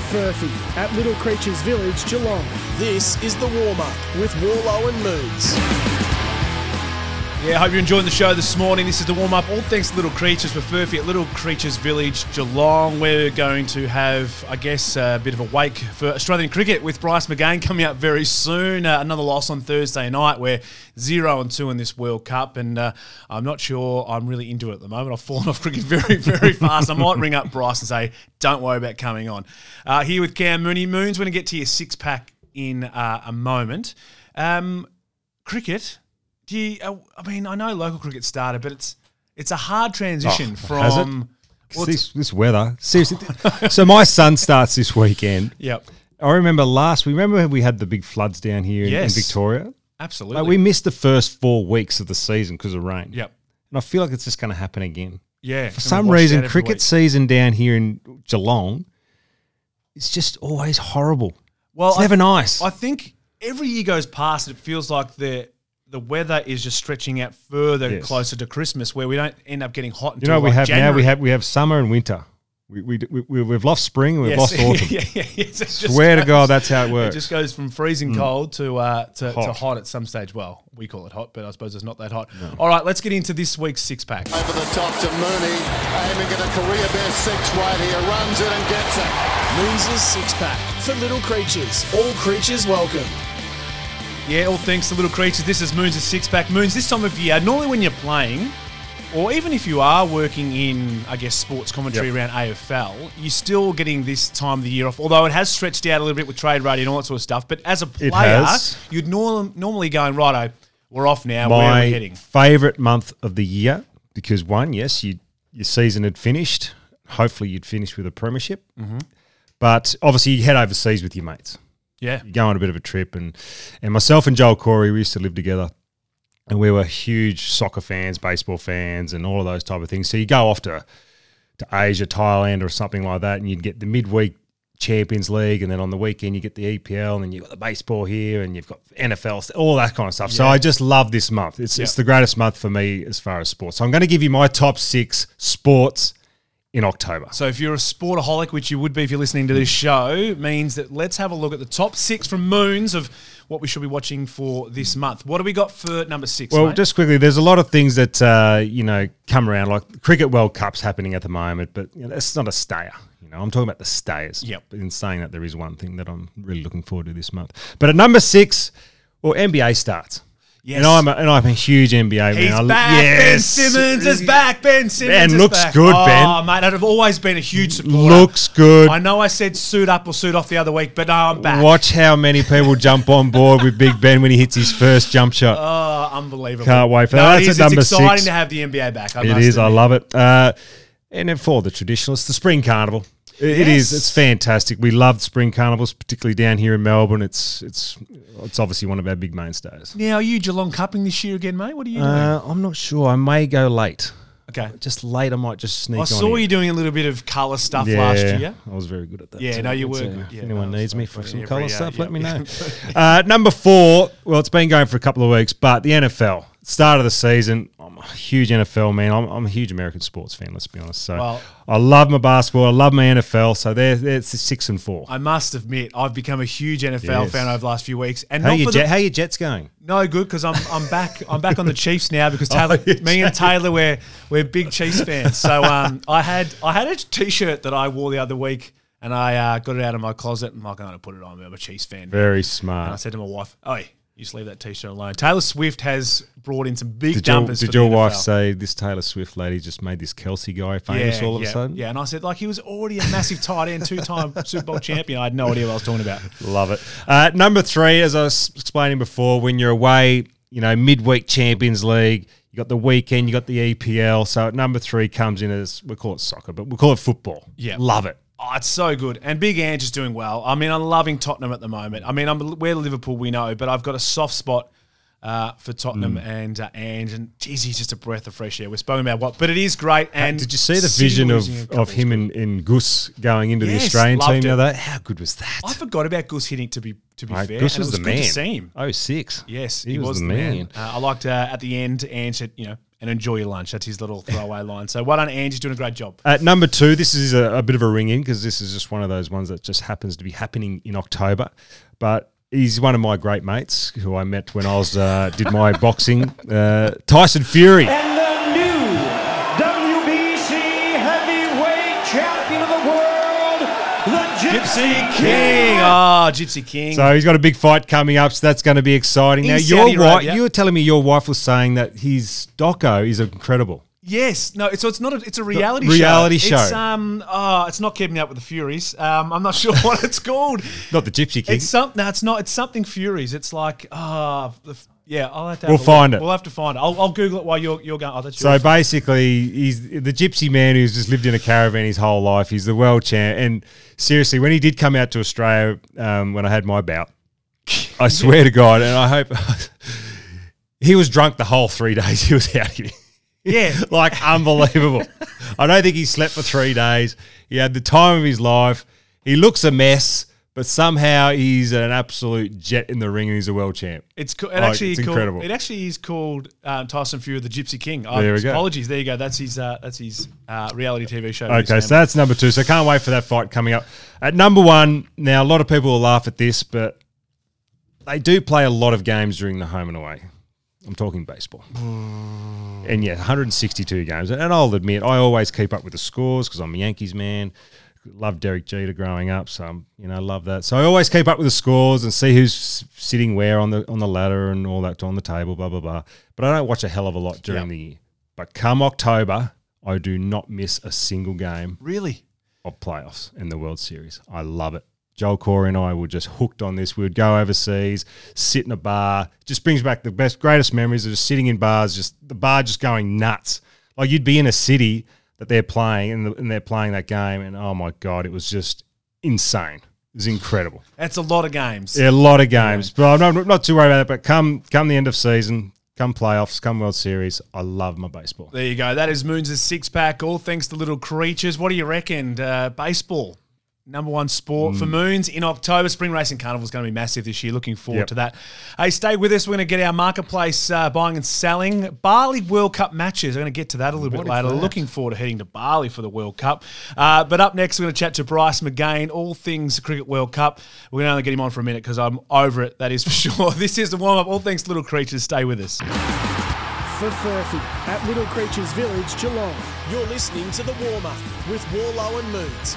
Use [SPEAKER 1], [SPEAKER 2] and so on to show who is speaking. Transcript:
[SPEAKER 1] for Furphy at Little Creatures Village, Geelong.
[SPEAKER 2] This is the warm up with Warlow and Moons.
[SPEAKER 3] Yeah, I hope you're enjoying the show this morning. This is the warm up. All thanks to Little Creatures for Furphy at Little Creatures Village, Geelong. We're going to have, I guess, a bit of a wake for Australian cricket with Bryce McGain coming up very soon. Uh, another loss on Thursday night. We're zero and two in this World Cup, and uh, I'm not sure I'm really into it at the moment. I've fallen off cricket very, very fast. I might ring up Bryce and say, "Don't worry about coming on." Uh, here with Cam Mooney. Moons, we're going to get to your six pack in uh, a moment. Um, cricket. Do you, uh, I mean, I know local cricket started, but it's it's a hard transition
[SPEAKER 4] Oh,
[SPEAKER 3] from. well,
[SPEAKER 4] this, this weather. Seriously. so my son starts this weekend.
[SPEAKER 3] Yep,
[SPEAKER 4] I remember last, we remember we had the big floods down here in, in Victoria.
[SPEAKER 3] absolutely.
[SPEAKER 4] Like we missed the first four weeks of the season because of rain.
[SPEAKER 3] yep,
[SPEAKER 4] And I feel like it's just going to happen again.
[SPEAKER 3] yeah.
[SPEAKER 4] For some reason, cricket season down here in Geelong is just always horrible.
[SPEAKER 3] well,
[SPEAKER 4] It's
[SPEAKER 3] I,
[SPEAKER 4] never nice.
[SPEAKER 3] I think every year goes past, it feels like the the weather is just stretching out further
[SPEAKER 4] Yes.
[SPEAKER 3] closer to Christmas, where we don't end up getting hot.
[SPEAKER 4] you
[SPEAKER 3] Until
[SPEAKER 4] know, we
[SPEAKER 3] like
[SPEAKER 4] have
[SPEAKER 3] January.
[SPEAKER 4] now we have we have summer and winter. We, we, we, we've lost spring we've
[SPEAKER 3] Yes.
[SPEAKER 4] lost autumn.
[SPEAKER 3] yeah, yeah, yes, it just
[SPEAKER 4] Swear to God, that's how it works.
[SPEAKER 3] It just goes from freezing cold to, uh, to, to
[SPEAKER 4] Hot.
[SPEAKER 3] hot at some stage. Well, we call it hot, but I suppose it's not that hot. All right, let's get into this week's six pack.
[SPEAKER 5] Over the top to Mooney, aiming at a career best six right here, runs it and gets it.
[SPEAKER 2] Moons' six pack for little creatures. All creatures welcome.
[SPEAKER 3] Yeah, all thanks to Little Creatures. This is Moons' of six pack. Moons, this time of year, normally when you're playing, or even if you are working in, I guess, sports commentary
[SPEAKER 4] Yep.
[SPEAKER 3] around AFL, you're still getting this time of the year off. Although it has stretched out a little bit with trade radio and all that sort of stuff. But as a player, you'd norm- normally going, righto, we're off now. Where are we
[SPEAKER 4] my
[SPEAKER 3] heading?
[SPEAKER 4] favourite month of the year because one, yes, you, your season had finished. Hopefully, you'd finish with a premiership.
[SPEAKER 3] Mm-hmm.
[SPEAKER 4] But obviously, you head overseas with your mates.
[SPEAKER 3] Yeah.
[SPEAKER 4] You go on a bit of a trip, and and myself and Joel Corey, we used to live together, and we were huge soccer fans, baseball fans, and all of those type of things. So you go off to to Asia, Thailand, or something like that, and you'd get the midweek Champions League, and then on the weekend you get the EPL, and then you've got the baseball here, and you've got NFL, all that kind of stuff. So I just love this month. It's it's the greatest month for me as far as sports. So I'm going to give you my top six sports in October.
[SPEAKER 3] So if you're a sportaholic, which you would be if you're listening to this show, means that let's have a look at the top six from Moons of what we should be watching for this month. What do we got for number six?
[SPEAKER 4] Well,
[SPEAKER 3] mate?
[SPEAKER 4] just quickly, there's a lot of things that uh, you know come around, like cricket World Cup's happening at the moment, but you know, that's not a stayer. You know, I'm talking about the stayers.
[SPEAKER 3] Yep.
[SPEAKER 4] In saying that, there is one thing that I'm really looking forward to this month. But at number six, well, NBA starts.
[SPEAKER 3] Yes.
[SPEAKER 4] And I'm a, and I'm a huge NBA
[SPEAKER 3] He's
[SPEAKER 4] man. I-
[SPEAKER 3] back. Ben. Simmons is back. Ben Simmons
[SPEAKER 4] Ben
[SPEAKER 3] is
[SPEAKER 4] looks
[SPEAKER 3] back.
[SPEAKER 4] good,
[SPEAKER 3] oh,
[SPEAKER 4] Ben.
[SPEAKER 3] mate, I've always been a huge supporter.
[SPEAKER 4] Looks good.
[SPEAKER 3] I know I said suit up or suit off the other week, but no, I'm back.
[SPEAKER 4] Watch how many people jump on board with Big Ben when he hits his first jump shot.
[SPEAKER 3] Oh, unbelievable.
[SPEAKER 4] Can't wait for
[SPEAKER 3] no,
[SPEAKER 4] that.
[SPEAKER 3] It
[SPEAKER 4] That's
[SPEAKER 3] is,
[SPEAKER 4] at number
[SPEAKER 3] it's exciting
[SPEAKER 4] six.
[SPEAKER 3] to have the NBA back. I
[SPEAKER 4] It
[SPEAKER 3] must
[SPEAKER 4] is. I
[SPEAKER 3] admit.
[SPEAKER 4] love it. Uh, and then for the traditionalists, the spring carnival. It it is.
[SPEAKER 3] Yes.
[SPEAKER 4] It's fantastic. We love spring carnivals, particularly down here in Melbourne. It's it's it's obviously one of our big mainstays.
[SPEAKER 3] Now, are you Geelong cupping this year again, mate? What are you doing?
[SPEAKER 4] Uh, I'm not sure. I may go late.
[SPEAKER 3] okay.
[SPEAKER 4] Just late. I might just sneak.
[SPEAKER 3] I
[SPEAKER 4] on
[SPEAKER 3] saw
[SPEAKER 4] in.
[SPEAKER 3] you doing a little bit of colour stuff
[SPEAKER 4] Yeah,
[SPEAKER 3] last year.
[SPEAKER 4] I was very good at that.
[SPEAKER 3] Yeah,
[SPEAKER 4] too.
[SPEAKER 3] no, you
[SPEAKER 4] It's,
[SPEAKER 3] were
[SPEAKER 4] uh,
[SPEAKER 3] good.
[SPEAKER 4] if
[SPEAKER 3] Yeah,
[SPEAKER 4] anyone
[SPEAKER 3] no,
[SPEAKER 4] needs me for some colour
[SPEAKER 3] yeah,
[SPEAKER 4] stuff,
[SPEAKER 3] yeah,
[SPEAKER 4] let me know. uh, number four. Well, it's been going for a couple of weeks, but the NFL start of the season. I'm a huge NFL man. I'm, I'm a huge American sports fan. Let's be honest. So
[SPEAKER 3] Well-
[SPEAKER 4] I love my basketball. I love my NFL. So they're it's six and four.
[SPEAKER 3] I must admit, I've become a huge NFL
[SPEAKER 4] Yes.
[SPEAKER 3] fan over the last few weeks, and
[SPEAKER 4] How
[SPEAKER 3] not
[SPEAKER 4] your jet,
[SPEAKER 3] the,
[SPEAKER 4] how your Jets going?
[SPEAKER 3] no good because I'm I'm back I'm back on the Chiefs now because Taylor, me and Taylor we're we're big Chiefs fans. So um, I had I had a T-shirt that I wore the other week, and I uh, got it out of my closet. and I'm not going to put it on. I'm a Chiefs fan.
[SPEAKER 4] Very smart.
[SPEAKER 3] And I said to my wife, "Oh, you just leave that T-shirt alone." Taylor Swift has brought in some big
[SPEAKER 4] Did your,
[SPEAKER 3] jumpers.
[SPEAKER 4] did your wife say this Taylor Swift lady just made this Kelce guy famous all of
[SPEAKER 3] yeah,
[SPEAKER 4] a sudden?
[SPEAKER 3] Yeah, and I said like he was already a massive tight end, two-time Super Bowl champion. I had no idea what I was talking about.
[SPEAKER 4] Love it. Uh, number three, as I was explaining before, when you're away, you know, midweek Champions League, you got the weekend, you got the EPL. So at number three comes in as we call it soccer, but we call it football.
[SPEAKER 3] Yeah.
[SPEAKER 4] love it.
[SPEAKER 3] Oh, it's so good. And Big Ange is doing well. I mean, I'm loving Tottenham at the moment. I mean, I'm we're Liverpool, we know, but I've got a soft spot uh, for Tottenham
[SPEAKER 4] Mm.
[SPEAKER 3] and uh, Ange. And geez, he's just a breath of fresh air. We're spoken about what, but it is great. And
[SPEAKER 4] Did you see the vision of, of him and, and Gus going into the Australian team other day? How good was that?
[SPEAKER 3] I forgot about Gus hitting. To be to be
[SPEAKER 4] Mate,
[SPEAKER 3] fair,
[SPEAKER 4] Gus was,
[SPEAKER 3] was
[SPEAKER 4] the man.
[SPEAKER 3] to see him.
[SPEAKER 4] Oh six.
[SPEAKER 3] Yes,
[SPEAKER 4] he,
[SPEAKER 3] he,
[SPEAKER 4] was, the
[SPEAKER 3] the man.
[SPEAKER 4] man.
[SPEAKER 3] Uh, I liked uh, at the end, Ange said, you know, and enjoy your lunch. That's his little throwaway line. So well done, Ange. He's doing a great job.
[SPEAKER 4] At number two, this is a, a bit of a ring in because this is just one of those ones that just happens to be happening in October. But he's one of my great mates who I met when I was uh, did my boxing. Uh, Tyson Fury.
[SPEAKER 6] Gypsy
[SPEAKER 3] King. Oh, Gypsy King.
[SPEAKER 4] So he's got a big fight coming up, so that's going to be exciting.
[SPEAKER 3] In
[SPEAKER 4] now,
[SPEAKER 3] Saudi
[SPEAKER 4] your wife,
[SPEAKER 3] Arabia.
[SPEAKER 4] you were telling me your wife was saying that his doco is incredible.
[SPEAKER 3] Yes, no. So it's not. A, it's a reality
[SPEAKER 4] reality
[SPEAKER 3] show. It's
[SPEAKER 4] show.
[SPEAKER 3] um. Oh, it's not keeping up with the Furies. Um, I'm not sure what it's called.
[SPEAKER 4] Not the Gypsy King.
[SPEAKER 3] It's some. No, it's not. It's something Furies. It's like ah. the yeah, I'll have to. Have
[SPEAKER 4] We'll
[SPEAKER 3] a look.
[SPEAKER 4] find it.
[SPEAKER 3] We'll have to find it. I'll, I'll Google it while you're you're going. Oh, that's
[SPEAKER 4] So basically, he's the gypsy man who's just lived in a caravan his whole life. He's the world champ. And seriously, when he did come out to Australia, um, when I had my bout, I swear to God, and I hope he was drunk the whole three days he was out here.
[SPEAKER 3] Yeah.
[SPEAKER 4] like unbelievable. I don't think he slept for three days. He had the time of his life. He looks a mess, but somehow he's an absolute jet in the ring and he's a world champ.
[SPEAKER 3] It's co- it
[SPEAKER 4] Like,
[SPEAKER 3] actually
[SPEAKER 4] it's
[SPEAKER 3] called,
[SPEAKER 4] incredible.
[SPEAKER 3] It actually is called um, Tyson Fury, the Gypsy King. Oh,
[SPEAKER 4] There we go.
[SPEAKER 3] Apologies. There you go. That's his. Uh, that's his uh, reality TV show.
[SPEAKER 4] Okay, so that's number two. So can't wait for that fight coming up. At number one, now a lot of people will laugh at this, but they do play a lot of games during the home and away. I'm talking baseball. And yeah, 162 games. And I'll admit, I always keep up with the scores because I'm a Yankees man. Love Derek Jeter growing up, so I'm, you know, love that. So I always keep up with the scores and see who's sitting where on the on the ladder and all that on the table, blah blah blah. But I don't watch a hell of a lot during
[SPEAKER 3] Yep.
[SPEAKER 4] the year. But come October, I do not miss a single game
[SPEAKER 3] really.
[SPEAKER 4] of playoffs in the World Series. I love it. Joel Corey and I were just hooked on this. We would go overseas, sit in a bar. Just brings back the best, greatest memories of just sitting in bars, just the bar just going nuts. Like you'd be in a city that they're playing and, the, and they're playing that game, and oh my god, it was just insane. It was incredible.
[SPEAKER 3] That's a lot of games.
[SPEAKER 4] Yeah, a lot of games, but I'm not, not too worried about it. But come come the end of season, come playoffs, come World Series, I love my baseball.
[SPEAKER 3] There you go. That is Moons' six pack. All thanks to little creatures. What do you reckon? Uh, baseball, number one sport
[SPEAKER 4] Mm.
[SPEAKER 3] for Moons in October. Spring Racing Carnival is going to be massive this year. Looking forward
[SPEAKER 4] Yep.
[SPEAKER 3] to that. Hey, stay with us. We're going to get our marketplace uh, buying and selling. Bali World Cup matches. I'm going to get to that a little
[SPEAKER 4] What
[SPEAKER 3] bit later.
[SPEAKER 4] that?
[SPEAKER 3] Looking forward to heading to Bali for the World Cup. Uh, but up next, we're going to chat to Bryce McGain, all things Cricket World Cup. We're going to only get him on for a minute because I'm over it, that is for sure. This is the warm up. All things little creatures. Stay with us.
[SPEAKER 1] For Furphy at Little Creatures Village, Geelong.
[SPEAKER 2] You're listening to The Warm Up with Warlow and Moons.